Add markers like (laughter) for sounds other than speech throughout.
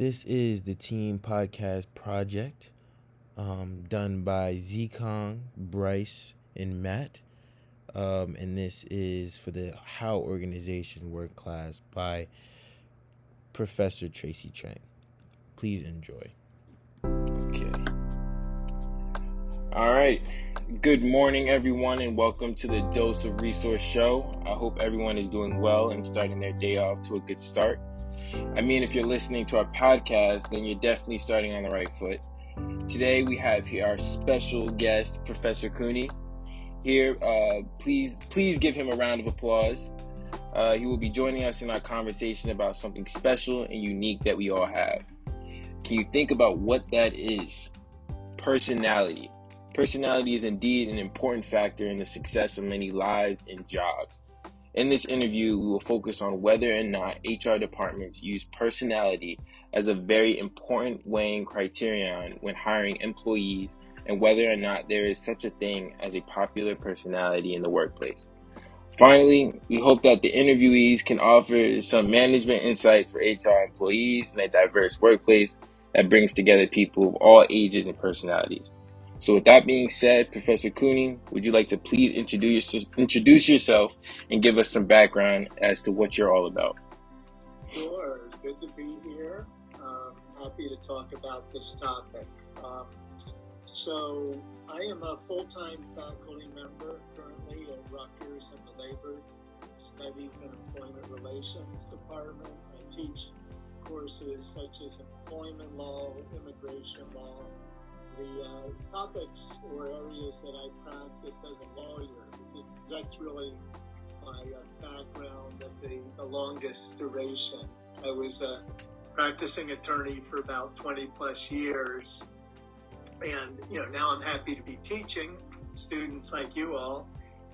This is the Team Podcast Project um, done by Z Kong, Bryce, and Matt. Um, and this is for the How Organization Work class by Professor Tracy Chang. Please enjoy. Okay. All right. Good morning, everyone, and welcome to the Dose of Resource Show. I hope everyone is doing well and starting their day off to a good start. I mean, if you're listening to our podcast, then you're definitely starting on the right foot. Today we have here our special guest, Professor Cooney. Here, uh, please, please give him a round of applause. Uh, he will be joining us in our conversation about something special and unique that we all have. Can you think about what that is? Personality. Personality is indeed an important factor in the success of many lives and jobs. In this interview, we will focus on whether or not HR departments use personality as a very important weighing criterion when hiring employees and whether or not there is such a thing as a popular personality in the workplace. Finally, we hope that the interviewees can offer some management insights for HR employees in a diverse workplace that brings together people of all ages and personalities. So, with that being said, Professor Cooney, would you like to please introduce yourself and give us some background as to what you're all about? Sure, good to be here. Um, happy to talk about this topic. Um, so, I am a full-time faculty member currently at Rutgers in the Labor Studies and Employment Relations Department. I teach courses such as employment law, immigration law the uh, topics or areas that I practice as a lawyer, because that's really my uh, background of the, the longest duration. I was a practicing attorney for about 20 plus years. And, you know, now I'm happy to be teaching students like you all.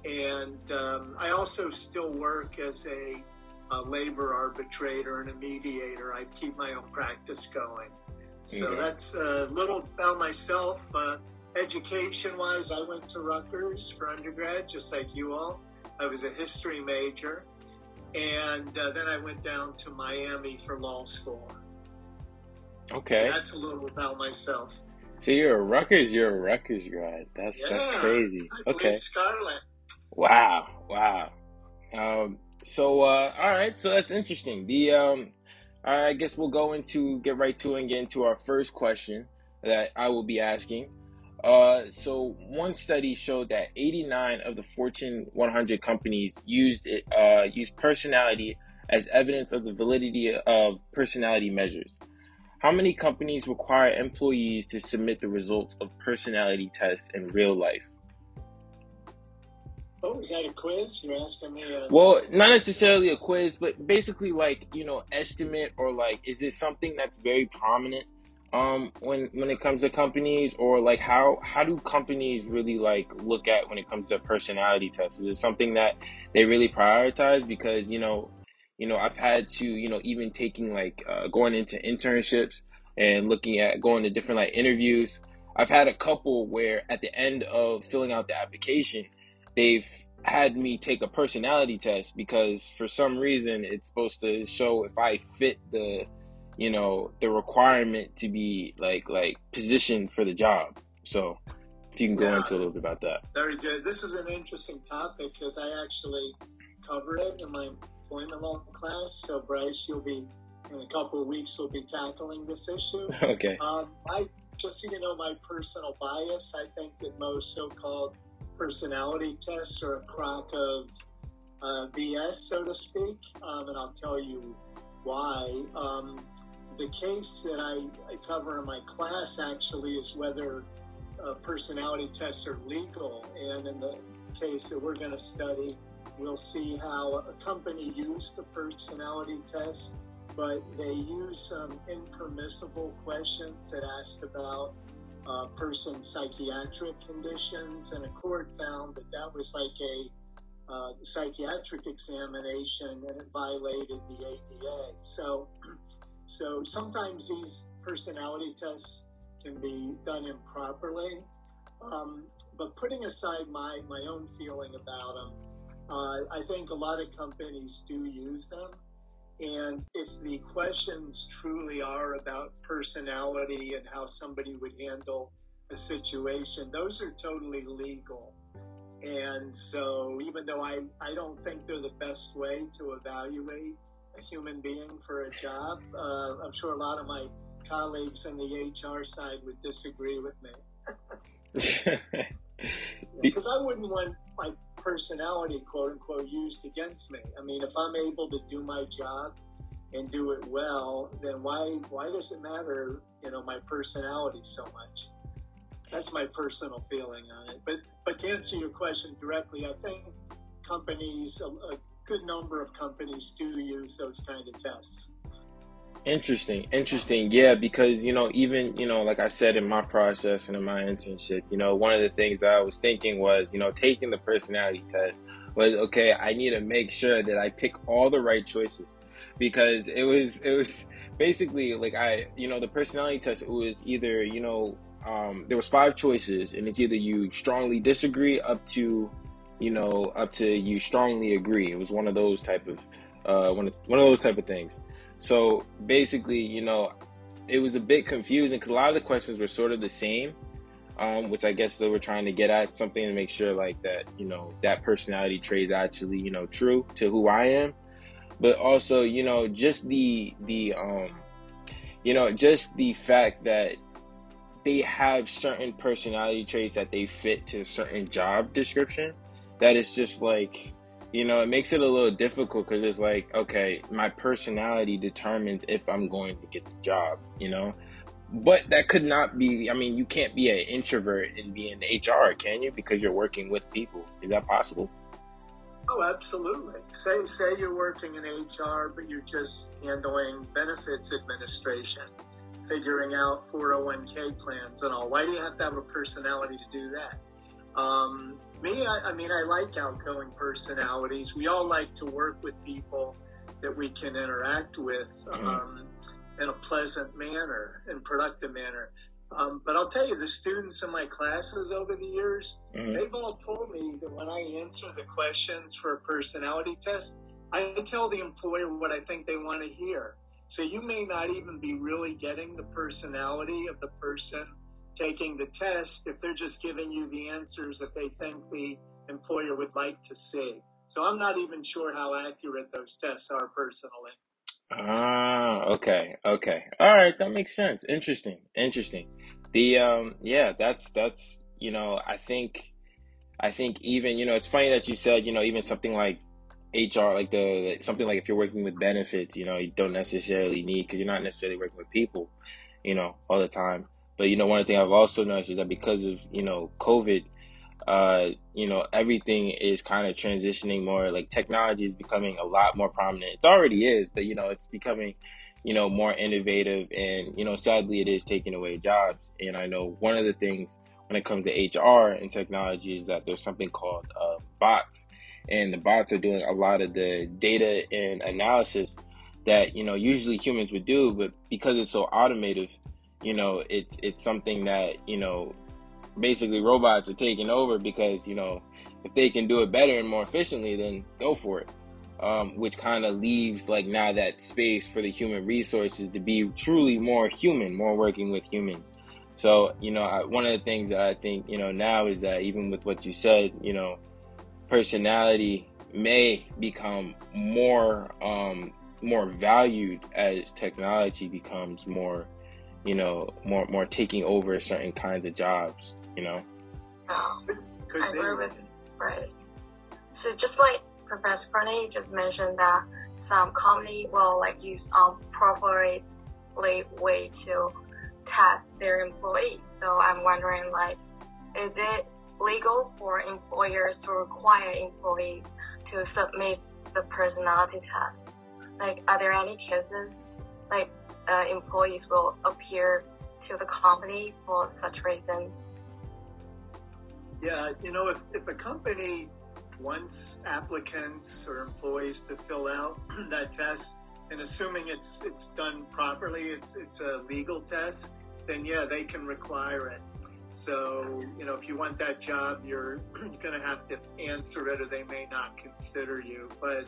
And um, I also still work as a, a labor arbitrator and a mediator. I keep my own practice going. So that's a little about myself. Uh, education wise, I went to Rutgers for undergrad, just like you all. I was a history major. And uh, then I went down to Miami for law school. Okay. So that's a little about myself. So you're a Rutgers, you're a Rutgers grad. That's yeah, that's crazy. I okay. Scarlet. Wow, wow. Um, so uh, all right, so that's interesting. The um, I guess we'll go into get right to and get into our first question that I will be asking. Uh, so one study showed that 89 of the Fortune 100 companies used it uh, used personality as evidence of the validity of personality measures. How many companies require employees to submit the results of personality tests in real life? Oh, is that a quiz? You're asking me? A... Well, not necessarily a quiz, but basically like you know, estimate or like, is this something that's very prominent um when when it comes to companies or like how how do companies really like look at when it comes to personality tests? Is it something that they really prioritize? Because you know, you know, I've had to you know even taking like uh, going into internships and looking at going to different like interviews. I've had a couple where at the end of filling out the application they've had me take a personality test because for some reason it's supposed to show if I fit the you know the requirement to be like like positioned for the job. So if you can go yeah, into a little bit about that. Very good. This is an interesting topic because I actually cover it in my employment law class. So Bryce, you'll be in a couple of weeks. We'll be tackling this issue. (laughs) okay. Um, I just so you know my personal bias. I think that most so-called personality tests are a crock of uh, BS, so to speak, um, and I'll tell you why. Um, the case that I, I, cover in my class actually is whether uh, personality tests are legal, and in the case that we're going to study, we'll see how a company used the personality test, but they used some impermissible questions that asked about uh, person's psychiatric conditions, and a court found that that was like a uh, psychiatric examination and it violated the ADA. So, so sometimes these personality tests can be done improperly. Um, but putting aside my, my own feeling about them, uh, I think a lot of companies do use them. And if the questions truly are about personality and how somebody would handle a situation, those are totally legal. And so, even though I, I don't think they're the best way to evaluate a human being for a job, uh, I'm sure a lot of my colleagues on the HR side would disagree with me. (laughs) Because I wouldn't want my personality, quote unquote, used against me. I mean, if I'm able to do my job and do it well, then why why does it matter, you know, my personality so much? That's my personal feeling on it. But but to answer your question directly, I think companies, a, a good number of companies, do use those kind of tests. Interesting, interesting. Yeah, because you know, even you know, like I said in my process and in my internship, you know, one of the things I was thinking was, you know, taking the personality test was okay. I need to make sure that I pick all the right choices because it was it was basically like I, you know, the personality test it was either you know, um, there was five choices and it's either you strongly disagree up to, you know, up to you strongly agree. It was one of those type of uh, one of one of those type of things. So basically, you know, it was a bit confusing because a lot of the questions were sort of the same, um, which I guess they were trying to get at something to make sure like that, you know, that personality trait is actually, you know, true to who I am. But also, you know, just the the um you know, just the fact that they have certain personality traits that they fit to a certain job description that is just like you know, it makes it a little difficult because it's like, okay, my personality determines if I'm going to get the job, you know? But that could not be, I mean, you can't be an introvert and be in HR, can you? Because you're working with people. Is that possible? Oh, absolutely. Say, say you're working in HR, but you're just handling benefits administration, figuring out 401k plans and all. Why do you have to have a personality to do that? Um, me, I, I, mean, I like outgoing personalities. We all like to work with people that we can interact with mm-hmm. um, in a pleasant manner and productive manner. Um, but I'll tell you, the students in my classes over the years, mm-hmm. they've all told me that when I answer the questions for a personality test, I tell the employer what I think they want to hear. So you may not even be really getting the personality of the person taking the test if they're just giving you the answers that they think the employer would like to see. So I'm not even sure how accurate those tests are personally. Ah, okay, okay, all right, that makes sense. Interesting, interesting. The um, yeah, that's that's you know, I think, I think even you know, it's funny that you said you know even something like HR, like the something like if you're working with benefits, you know, you don't necessarily need because you're not necessarily working with people, you know, all the time. But you know, one thing I've also noticed is that because of you know COVID, uh, you know, everything is kind of transitioning more. Like technology is becoming a lot more prominent. It already is, but you know, it's becoming, you know, more innovative. And you know, sadly, it is taking away jobs. And I know one of the things when it comes to HR and technology is that there's something called uh, bots, and the bots are doing a lot of the data and analysis that you know usually humans would do, but because it's so automated you know, it's it's something that you know, basically robots are taking over because you know, if they can do it better and more efficiently, then go for it. Um, which kind of leaves like now that space for the human resources to be truly more human, more working with humans. So you know, I, one of the things that I think you know now is that even with what you said, you know, personality may become more um, more valued as technology becomes more you know, more more taking over certain kinds of jobs, you know. Um, I agree with Bryce. So just like Professor Carney just mentioned that some company will like use appropriate way to test their employees. So I'm wondering like, is it legal for employers to require employees to submit the personality tests? Like, are there any cases like uh, employees will appear to the company for such reasons? Yeah, you know, if, if a company wants applicants or employees to fill out (clears throat) that test, and assuming it's it's done properly, it's it's a legal test, then yeah, they can require it. So, you know, if you want that job, you're, (clears throat) going to have to answer it or they may not consider you. But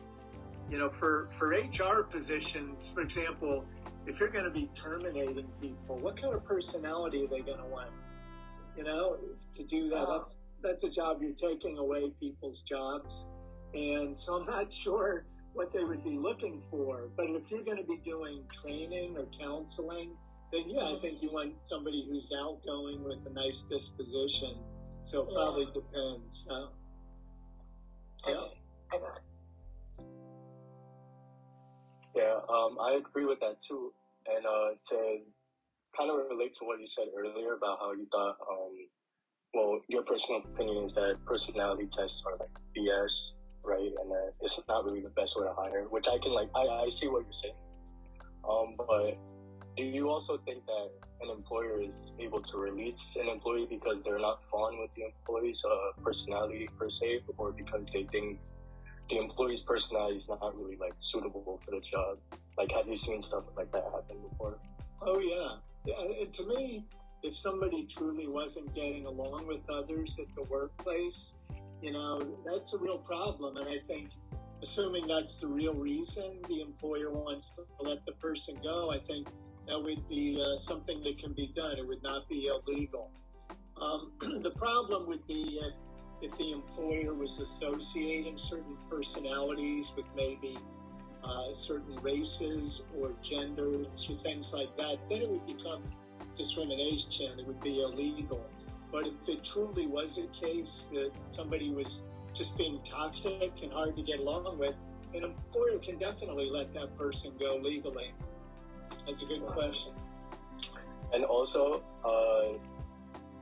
you know, for, for HR positions, for example, if you're going to be terminating people, what kind of personality are they going to want? You know, to do that, that's that's a job you're taking away people's jobs, and so I'm not (laughs) sure what they would be looking for. But if you're going to be doing training or counseling, then yeah, I think you want somebody who's outgoing with a nice disposition. So it probably yeah. depends. So, yeah. I got it. Yeah, um, I agree with that too. And uh, to kind of relate to what you said earlier about how you thought, um, well, your personal opinion is that personality tests are like BS, right? And that it's not really the best way to hire, which I can like, I, I see what you're saying. Um, but do you also think that an employer is able to release an employee because they're not fond with the employee's uh, personality per se, or because they think the employee's personality is not really like suitable for the job. Like, have you seen stuff like that happen before? Oh yeah, yeah. To me, if somebody truly wasn't getting along with others at the workplace, you know, that's a real problem. And I think, assuming that's the real reason the employer wants to let the person go, I think that would be uh, something that can be done. It would not be illegal. Um, (clears throat) the problem would be if if the employer was associating certain personalities with maybe uh, certain races or genders or things like that, then it would become discrimination. It would be illegal. But if it truly was a case that somebody was just being toxic and hard to get along with, an employer can definitely let that person go legally. That's a good question. And also, uh,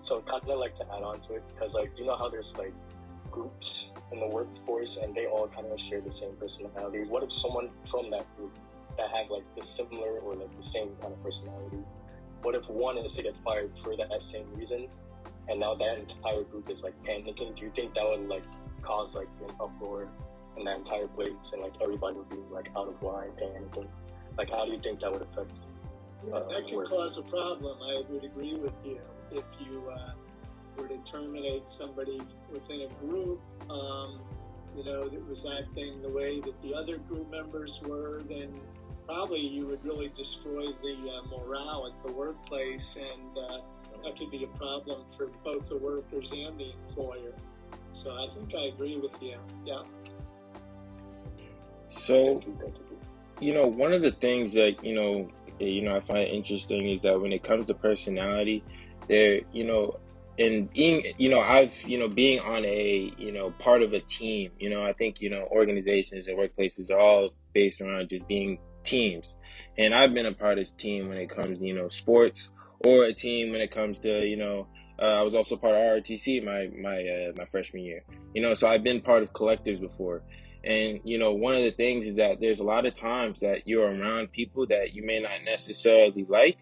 so kind of like to add on to it because like you know how there's like groups in the workforce and they all kind of share the same personality. What if someone from that group that had like the similar or like the same kind of personality? What if one is to get fired for that same reason, and now that entire group is like panicking? Do you think that would like cause like an uproar in that entire place and like everybody would be like out of line panicking? Like, how do you think that would affect? Uh, that could cause a problem. I would agree with you if you uh, were to terminate somebody within a group, um, you know, that was acting the way that the other group members were, then probably you would really destroy the uh, morale at the workplace, and uh, that could be a problem for both the workers and the employer. So I think I agree with you. Yeah. So, you know, one of the things that you know, you know, I find interesting is that when it comes to personality, there, you know, and being, you know, I've, you know, being on a, you know, part of a team, you know, I think, you know, organizations and workplaces are all based around just being teams. And I've been a part of a team when it comes, you know, sports or a team when it comes to, you know, uh, I was also part of ROTC my my uh, my freshman year. You know, so I've been part of collectives before. And you know, one of the things is that there's a lot of times that you're around people that you may not necessarily like,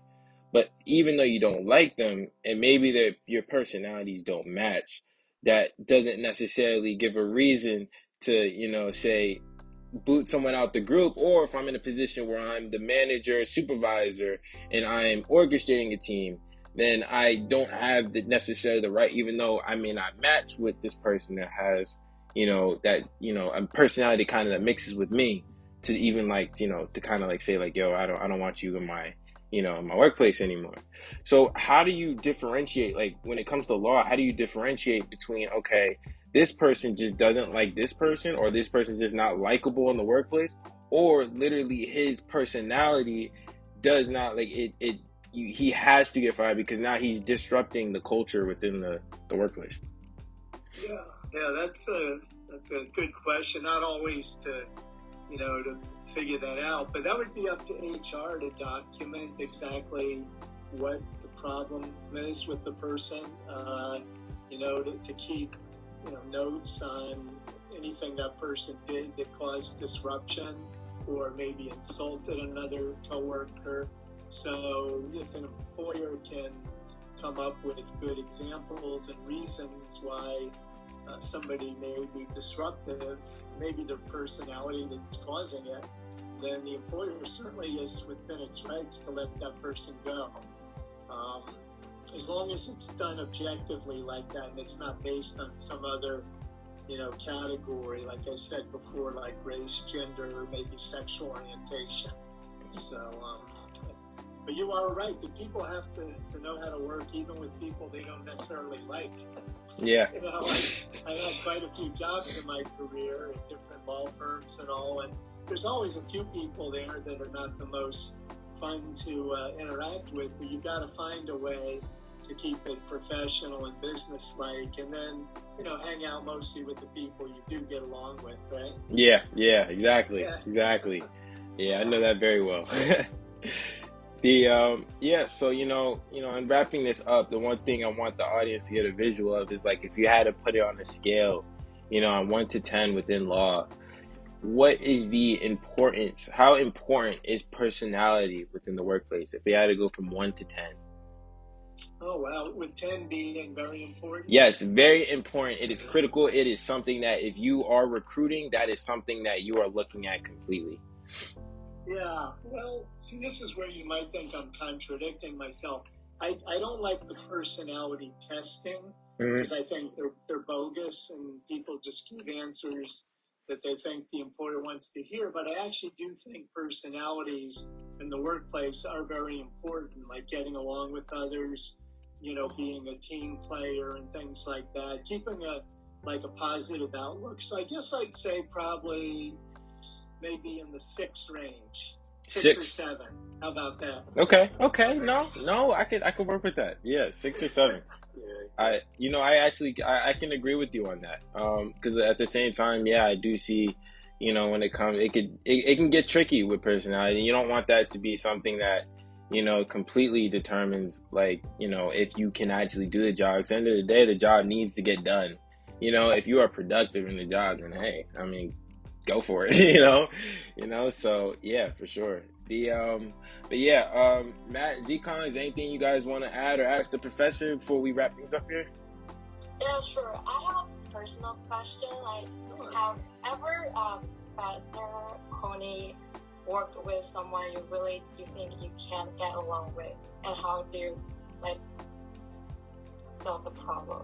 but even though you don't like them, and maybe that your personalities don't match, that doesn't necessarily give a reason to, you know, say boot someone out the group, or if I'm in a position where I'm the manager, supervisor, and I'm orchestrating a team, then I don't have the necessarily the right, even though I may not match with this person that has, you know, that you know, a personality kind of that mixes with me to even like, you know, to kind of like say like, yo, I don't, I don't want you in my you know, in my workplace anymore. So how do you differentiate, like when it comes to law, how do you differentiate between, okay, this person just doesn't like this person or this person's just not likable in the workplace or literally his personality does not like it, it he has to get fired because now he's disrupting the culture within the, the workplace. Yeah, yeah, that's a that's a good question. Not always to you know to figure that out. But that would be up to HR to document exactly what the problem is with the person. Uh, you know, to, to keep you know notes on anything that person did that caused disruption or maybe insulted another coworker. So if an employer can come up with good examples and reasons why uh, somebody may be disruptive, maybe the personality that's causing it, then the employer certainly is within its rights to let that person go. Um, as long as it's done objectively like that and it's not based on some other you know, category, like I said before, like race, gender, maybe sexual orientation. So, um, but you are right. The people have to, to know how to work even with people they don't necessarily like. Yeah. you know, I, I had quite a few jobs in my career at different law firms and all, and there's always a few people there that are not the most fun to uh, interact with, but you've got to find a way to keep it professional and business-like, and then you know hang out mostly with the people you do get along with, right? Yeah, yeah, exactly, Yeah. exactly. Yeah, I know that very well. (laughs) the um, yeah, so you know, you know, in wrapping this up, the one thing I want the audience to get a visual of is like if you had to put it on a scale, you know, on one to ten within law, what is the importance? How important is personality within the workplace? If they had to go from one to ten. Oh wow, with ten being very important. Yes, very important. It is critical. It is something that if you are recruiting, that is something that you are looking at completely. Yeah, well, see, this is where you might think I'm contradicting myself. I, I don't like the personality testing Mhm. because I think they're, they're bogus and people just give answers that they think the employer wants to hear. But I actually do think personalities in the workplace are very important, like getting along with others, you know, being a team player and things like that, keeping a like a positive outlook. So I guess I'd say probably maybe in the six range, six, or seven. How about that? Okay. Okay. No. No. I could. I could work with that. Yeah. Six or seven. I. You know. I actually. I, I can agree with you on that. Um. Because at the same time, yeah, I do see. You know, when it comes, it could. It, it can get tricky with personality. You don't want that to be something that. You know, completely determines like you know if you can actually do the job at the end of the day, the job needs to get done. You know, if you are productive in the job, then hey, I mean, go for it. (laughs) You know, you know. So yeah, for sure. The um, but yeah, um, Matt, Zcon, is anything you guys want to add or ask the professor before we wrap things up here? Yeah, sure. I have a personal question. Like, have ever um, Professor Coney worked with someone you really you think you can get along with, and how do you like solve the problem?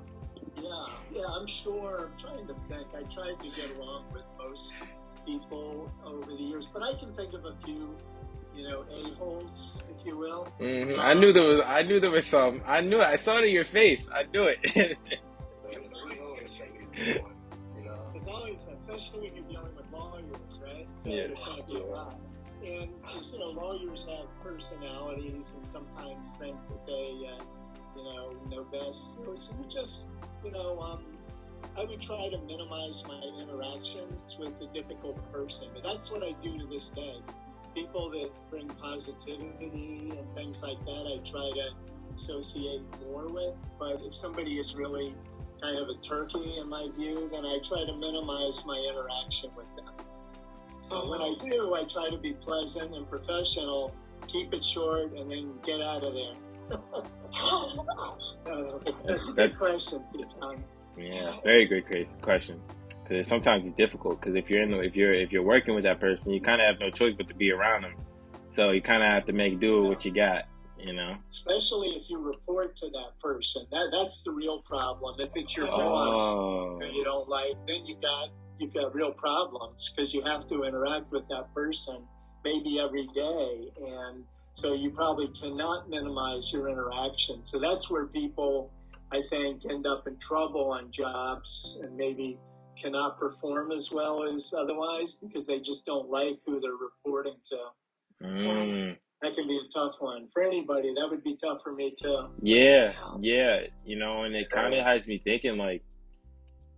Yeah, yeah, I'm sure. I'm trying to think. I tried to get along with most people over the years, but I can think of a few, you know, a-holes, if you will. hmm I knew there was. I knew there was some. I knew it. I saw it in your face. I knew it. There's always like you know. It's always, especially when you're dealing with lawyers, right? So Yeah. there's going to be a lot. And, you know, lawyers have personalities and sometimes think that they, uh, you know, know best. So you just, you know, um, I would try to minimize my interactions with a difficult person. But that's what I do to this day. People that bring positivity and things like that, I try to associate more with. But if somebody is really kind of a turkey in my view, then I try to minimize my interaction with them. So uh-huh. when I do, I try to be pleasant and professional, keep it short, and then get out of there. (laughs) (laughs) So, that's a good That's- question, Tom. yeah, very good question. Because sometimes it's difficult. Because if you're in the, if you're if you're working with that person, you kind of have no choice but to be around them. So you kind of have to make do with what you got. You know. Especially if you report to that person. That that's the real problem. If it's your boss Oh. who you don't like, then you got you've got real problems because you have to interact with that person maybe every day, and so you probably cannot minimize your interaction. So that's where people, I think, end up in trouble on jobs and maybe cannot perform as well as otherwise because they just don't like who they're reporting to. Mm. That can be a tough one for anybody. That would be tough for me too. Yeah, yeah, you know, and it kind of has me thinking, like,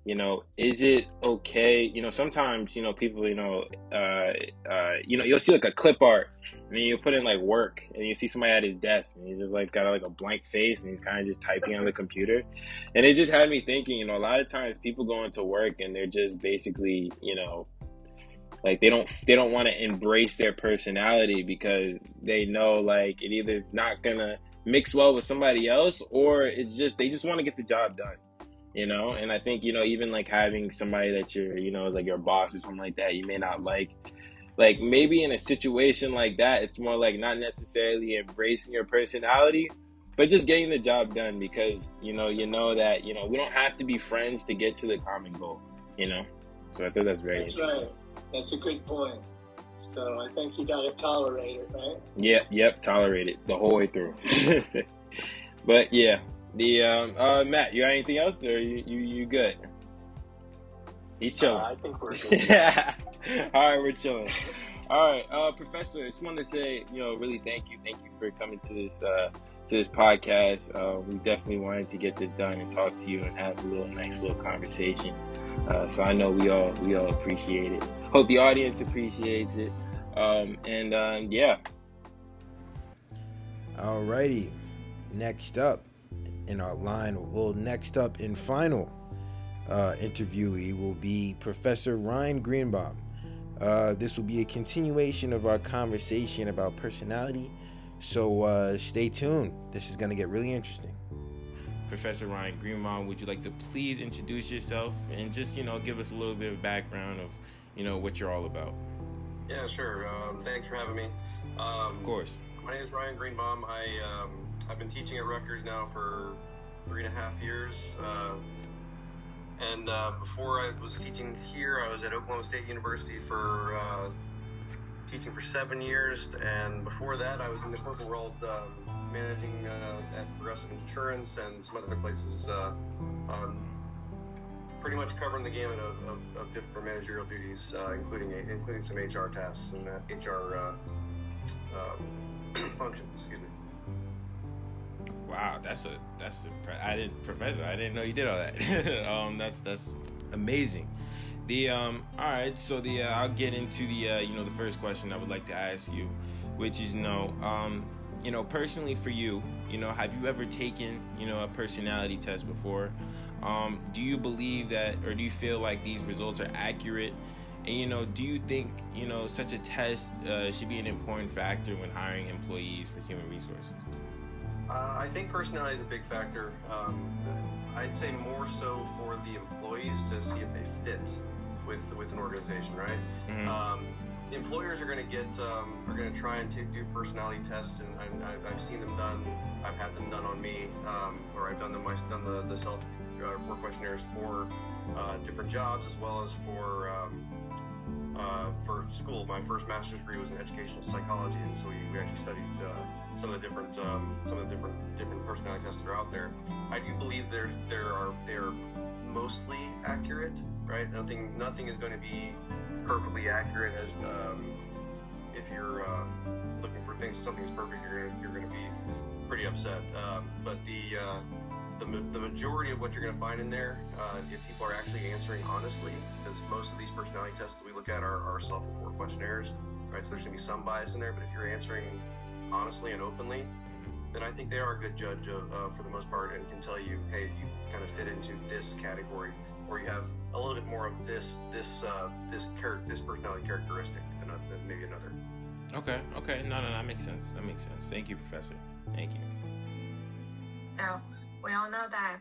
you know, is it okay? You know, sometimes, you know, people, you know, uh, uh, you know, you'll see like a clip art, and then you put in like work, and you see somebody at his desk, and he's just like got like a blank face, and he's kind of just typing on the computer, and it just had me thinking, you know, a lot of times people go into work and they're just basically, you know, like they don't they don't want to embrace their personality because they know like it either is not gonna mix well with somebody else or it's just they just want to get the job done you know? And i think you know even like having somebody that you're you know like your boss or something like that you may not like like maybe in a situation like that it's more like not necessarily embracing your personality but just getting the job done because you know you know that you know we don't have to be friends to get to the common goal You know, so I thought that's very That's interesting. right. That's a good point. So I think you got to tolerate it, right? Yep, yep, tolerate it the whole way through. (laughs) but yeah, the um, uh, Matt, you got anything else, or you you, you good? He's Uh, chilling. I think we're (laughs) good. All right, we're chilling. All right, uh, Professor, I just wanted to say, you know, really thank you, thank you for coming to this uh, to this podcast. Uh, we definitely wanted to get this done and talk to you and have a little nice little conversation. Uh, so I know we all we all appreciate it. Hope the audience appreciates it. Um, and um, yeah, Alrighty. Next up in our line, well, next up in final uh, interviewee will be Professor Ryan Greenbaum. Uh, this will be a continuation of our conversation about personality. So uh, stay tuned. This is going to get really interesting. Professor Ryan Greenbaum, would you like to please introduce yourself and just, you know, give us a little bit of background of, you know, what you're all about? Yeah, sure. Um, thanks for having me. Um, Of course. My name is Ryan Greenbaum. I um, I've been teaching at Rutgers now for three and a half years. Uh, and uh, before I was teaching here, I was at Oklahoma State University for uh, teaching for seven years. And before that, I was in the corporate world, um, managing uh, at Progressive Insurance and some other places. Uh, um, pretty much covering the gamut of, of, of different managerial duties, uh, including including some HR tasks and HR um, (clears throat) functions. Excuse me. Wow, that's a that's a, I didn't professor. I didn't know you did all that. (laughs) um, that's that's amazing. The um, all right. So the uh, I'll get into the uh, you know the first question I would like to ask you, which is you know um, you know personally for you, you know have you ever taken you know a personality test before? Um, do you believe that, or do you feel like these results are accurate? And you know, do you think you know such a test uh, should be an important factor when hiring employees for human resources? Uh, I think personality is a big factor. Um, I'd say more so for the employees to see if they fit with with an organization, right? Mhm. Um, employers are going to get um, are going to try and t- do personality tests, and, I've, I've seen them done. I've had them done on me, um, or I've done them. I've done the, the self uh, work questionnaires for uh, different jobs as well as for um, uh, for school. My first master's degree was in educational psychology, and so we, we actually studied uh, some of the different um, some of the different different personality tests that are out there. I do believe there there are they're mostly accurate, right? Nothing nothing is going to be perfectly accurate as um, if you're uh, looking for things something's perfect you're gonna, you're going to be pretty upset um, but the uh, the, the majority of what you're going to find in there uh, if people are actually answering honestly because most of these personality tests that we look at are, are self-report questionnaires right so there's going to be some bias in there but if you're answering honestly and openly then I think they are a good judge of, uh, for the most part and can tell you, hey, you kind of fit into this category, or you have a little bit more of this this uh, this char- this personality characteristic than, uh, than maybe another. Okay, okay. No, no, that makes sense. That makes sense. Thank you, Professor. Thank you. Now, we all know that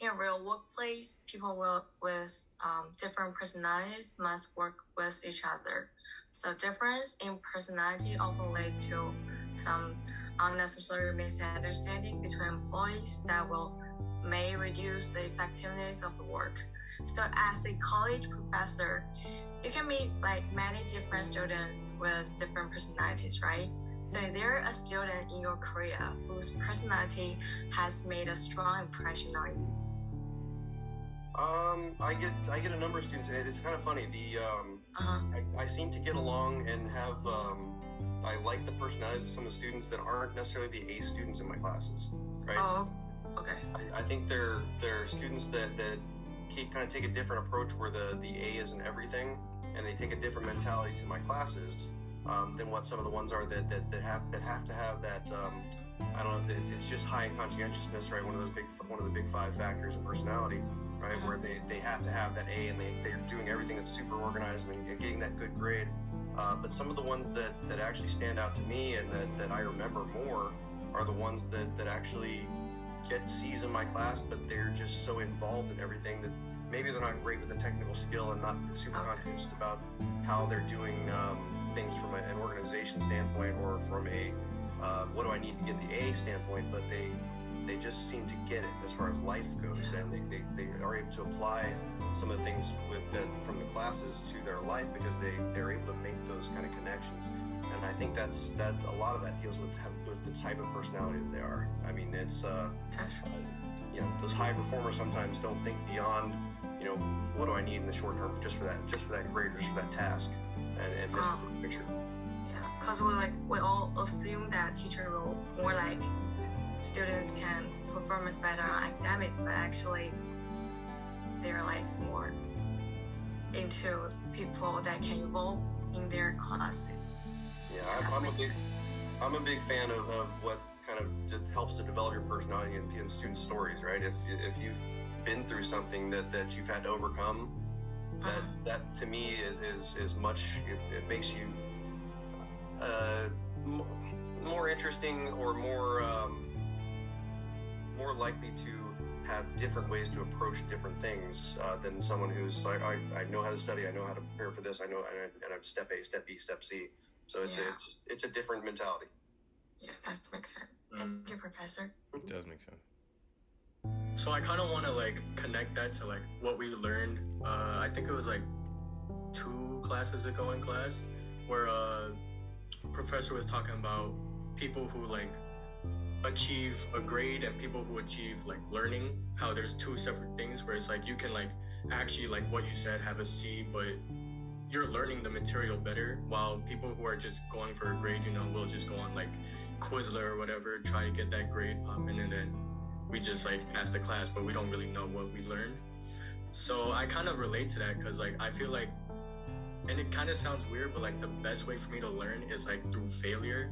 in real workplace, people will, with um, different personalities must work with each other. So difference in personality often lead to some unnecessary misunderstanding between employees that will may reduce the effectiveness of the work. So as a college professor, you can meet like many different students with different personalities, right? So is there a student in your career whose personality has made a strong impression on you? Um, I get I get a number of students, and it's kind of funny. The um, Uh-huh. I, I seem to get along and have um, I like the personalities of some of the students that aren't necessarily the A students in my classes, right? Oh, okay. I, I think they're they're students that that keep, kind of take a different approach where the the A isn't everything, and they take a different mentality to my classes um, than what some of the ones are that that, that have that have to have that. Um, I don't know. It's, it's just high in conscientiousness, right? One of those big one of the big five factors in personality, right? Where they, they have to have that A and they they're doing everything that's super organized and getting that good grade. Uh, but some of the ones that, that actually stand out to me and that, that I remember more are the ones that, that actually get C's in my class, but they're just so involved in everything that maybe they're not great with the technical skill and not super conscious about how they're doing um, things from a, an organization standpoint or from a uh, what do I need to get the A standpoint, but they they just seem to get it as far as life goes, and they, they, they are able to apply some of the things with the, from the classes to their life because they they're able to make those kind of connections. And I think that's that a lot of that deals with with the type of personality that they are. I mean, it's uh, you know, those high performers sometimes don't think beyond, you know, what do I need in the short term just for that, just for that grade, just for that task, and, and miss Um, the picture. Yeah, because we like we all assume that teacher will more like students can perform as better on academic, but actually they're like more into people that can evolve in their classes. Yeah, I'm, I'm a big, I'm a big fan of, of what kind of just helps to develop your personality and, in student stories, right? If if you've been through something that, that you've had to overcome, that Mhm. that to me is is, is much. It, it makes you uh, m- more interesting or more um, more likely to have different ways to approach different things uh, than someone who's like I, I know how to study, I know how to prepare for this, I know, and, I, and I'm step A, step B, step C. So it's Yeah. it's it's a different mentality. Yeah, that makes sense. Thank you, Professor. It does make sense. So I kind of want to like connect that to like what we learned. Uh, I think it was like two classes ago in class where a professor was talking about people who like achieve a grade and people who achieve like learning. How there's two separate things where it's like you can like actually like what you said have a C, but you're learning the material better. While people who are just going for a grade, you know, will just go on like Quizlet or whatever, try to get that grade popping, and then we just like pass the class, but we don't really know what we learned. So I kind of relate to that because like I feel like, and it kind of sounds weird, but like the best way for me to learn is like through failure,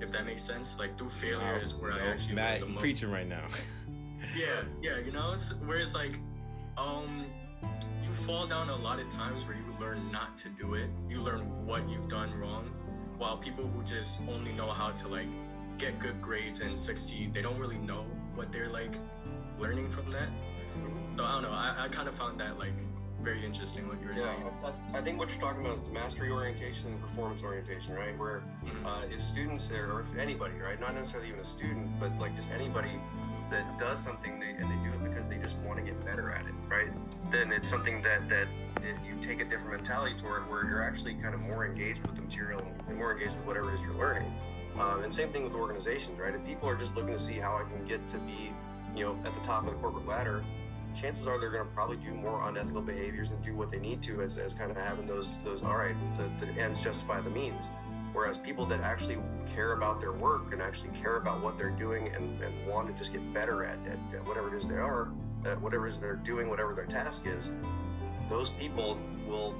if that makes sense. Like through failure is where you I actually Matt, learn the preaching right now. (laughs) Yeah, yeah, you know, it's, where it's like, um, you fall down a lot of times where you learn not to do it. You learn what you've done wrong, while people who just only know how to like get good grades and succeed, they don't really know what they're like learning from that. So I don't know. I, I kind of found that like very interesting what you were Yeah, saying. I, think what you're talking about is the mastery orientation and performance orientation, right? Where Mhm. uh, if students there, or if anybody, right, not necessarily even a student, but like just anybody that does something they, and they do it because they just want to get better at it, right? Then it's something that that it, you take a different mentality toward, where you're actually kind of more engaged with the material and more engaged with whatever it is you're learning. Um, and same thing with organizations, right? If people are just looking to see how I can get to be, you know, at the top of the corporate ladder, chances are they're going to probably do more unethical behaviors and do what they need to as, as kind of having those those all right the, the ends justify the means whereas people that actually care about their work and actually care about what they're doing and, and want to just get better at, at, at whatever it is they are at whatever it is they're doing whatever their task is those people will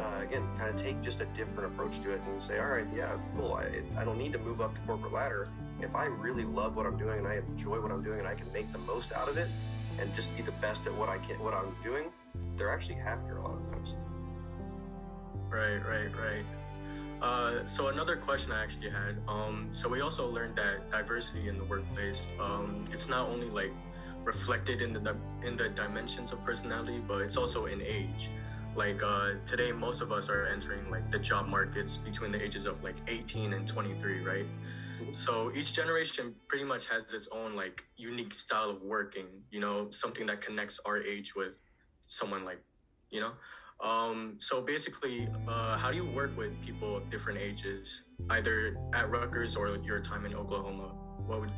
uh, again kind of take just a different approach to it and say all right yeah cool I, I don't need to move up the corporate ladder if i really love what i'm doing and i enjoy what i'm doing and i can make the most out of it and just be the best at what I can, what I'm doing, they're actually happier a lot of times. Right, right, right. Uh, so another question I actually had. Um, so we also learned that diversity in the workplace, um, it's not only like reflected in the in the dimensions of personality, but it's also in age. Like uh, today, most of us are entering like the job markets between the ages of like 18 and 23, right? So each generation pretty much has its own like unique style of working. You know, something that connects our age with someone like, you know. Um, so basically, uh, how do you work with people of different ages, either at Rutgers or your time in Oklahoma? What would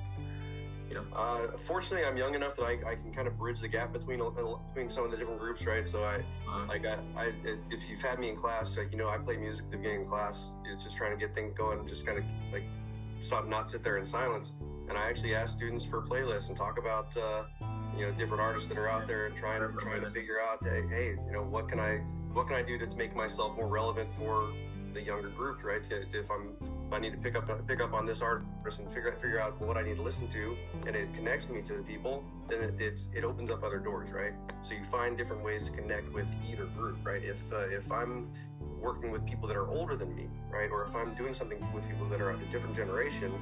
you know? Uh, fortunately, I'm young enough that I, I can kind of bridge the gap between between some of the different groups, right? So I Uh, like I, I if you've had me in class, like you know, I play music at the beginning of class. It's just trying to get things going, just kind of like stop, not sit there in silence. And I actually ask students for playlists and talk about uh, you know different artists that are out there and trying trying to figure out, hey, hey, you know, what can I what can I do to make myself more relevant for the younger group, right? If I'm I need to pick up pick up on this artist and figure figure out what I need to listen to, and it connects me to the people, then it, it's it opens up other doors, right? So you find different ways to connect with either group, right? If uh, if I'm working with people that are older than me, right, or if I'm doing something with people that are of a different generation,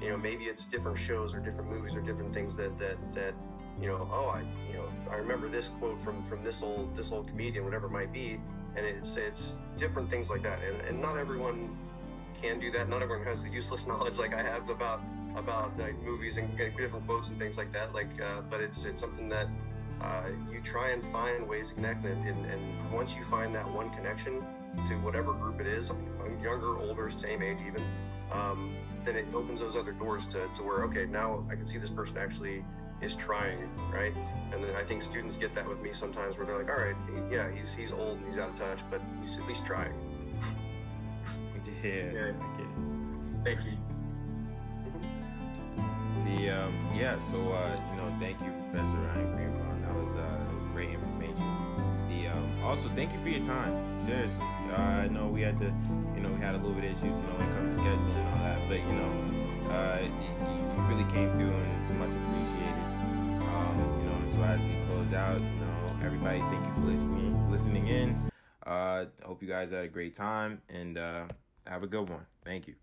you know, maybe it's different shows or different movies or different things that that that you know, oh, I you know, I remember this quote from from this old this old comedian, whatever it might be, and it's it's different things like that, and and not everyone can do that. Not everyone has the useless knowledge like I have about about like, movies and different quotes and things like that. Like, uh, but it's it's something that uh, you try and find ways to connect, and, and, and once you find that one connection to whatever group it is, younger, older, same age even, um, then it opens those other doors to, to where okay, now I can see this person actually is trying, right? And then I think students get that with me sometimes where they're like, all right, yeah, he's he's old and he's out of touch, but he's at least trying. Yeah, Yeah. Thank you. The um, yeah, so uh, you know, thank you, Professor Ryan Greenbaum. That was uh, that was great information. The um, also thank you for your time. Seriously, uh, I know we had to, you know, we had a little bit of issues, you know, when it comes to scheduling and all that, but you know, uh, you, you really came through and it's much appreciated. Um, you know, so as we close out, you know, everybody, thank you for listening, listening in. Uh, hope you guys had a great time and uh, have a good one. Thank you.